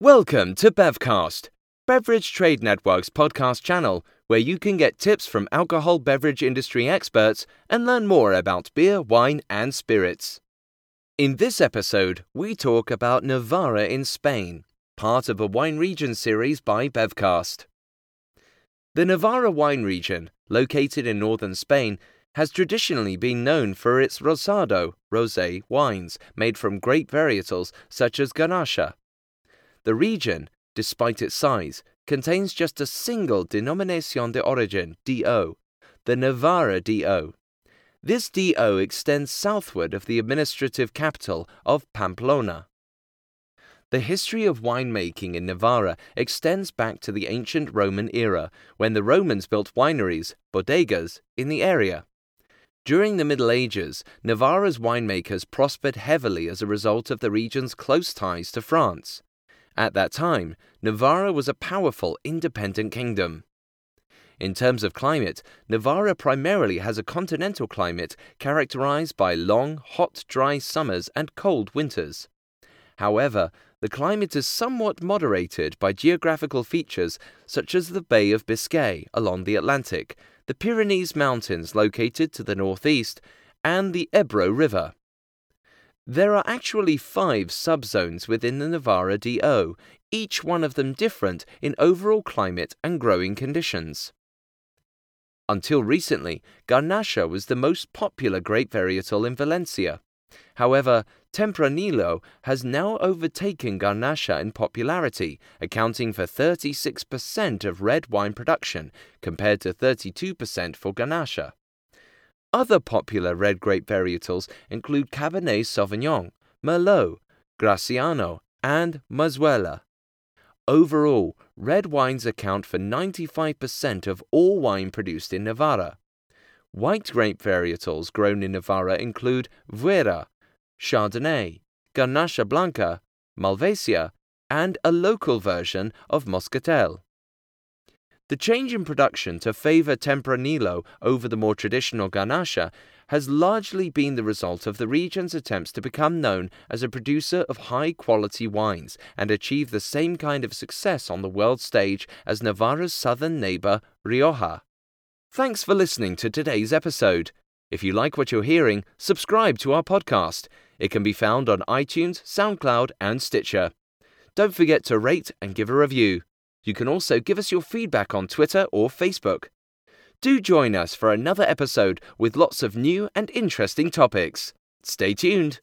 Welcome to Bevcast, Beverage Trade Network's podcast channel, where you can get tips from alcohol beverage industry experts and learn more about beer, wine, and spirits. In this episode, we talk about Navarra in Spain, part of a wine region series by Bevcast. The Navarra wine region, located in northern Spain, has traditionally been known for its rosado rosé wines made from grape varietals such as Garnacha. The region, despite its size, contains just a single denominación de origen DO, the Navarra DO. This DO extends southward of the administrative capital of Pamplona. The history of winemaking in Navarra extends back to the ancient Roman era, when the Romans built wineries, bodegas, in the area. During the Middle Ages, Navarra's winemakers prospered heavily as a result of the region's close ties to France. At that time, Navarra was a powerful independent kingdom. In terms of climate, Navarra primarily has a continental climate characterized by long, hot, dry summers and cold winters. However, the climate is somewhat moderated by geographical features such as the Bay of Biscay along the Atlantic, the Pyrenees Mountains located to the northeast, and the Ebro River. There are actually five subzones within the Navarra DO, each one of them different in overall climate and growing conditions. Until recently, Garnacha was the most popular grape varietal in Valencia. However, Tempranillo has now overtaken Garnacha in popularity, accounting for 36% of red wine production compared to 32% for Garnacha. Other popular red grape varietals include Cabernet Sauvignon, Merlot, Graciano, and Mazuela. Overall, red wines account for 95% of all wine produced in Navarra. White grape varietals grown in Navarra include Viura, Chardonnay, Garnacha Blanca, Malvasia, and a local version of Moscatel. The change in production to favor Tempranillo over the more traditional Garnacha has largely been the result of the region's attempts to become known as a producer of high quality wines and achieve the same kind of success on the world stage as Navarra's southern neighbor, Rioja. Thanks for listening to today's episode. If you like what you're hearing, subscribe to our podcast. It can be found on iTunes, SoundCloud, and Stitcher. Don't forget to rate and give a review. You can also give us your feedback on Twitter or Facebook. Do join us for another episode with lots of new and interesting topics. Stay tuned.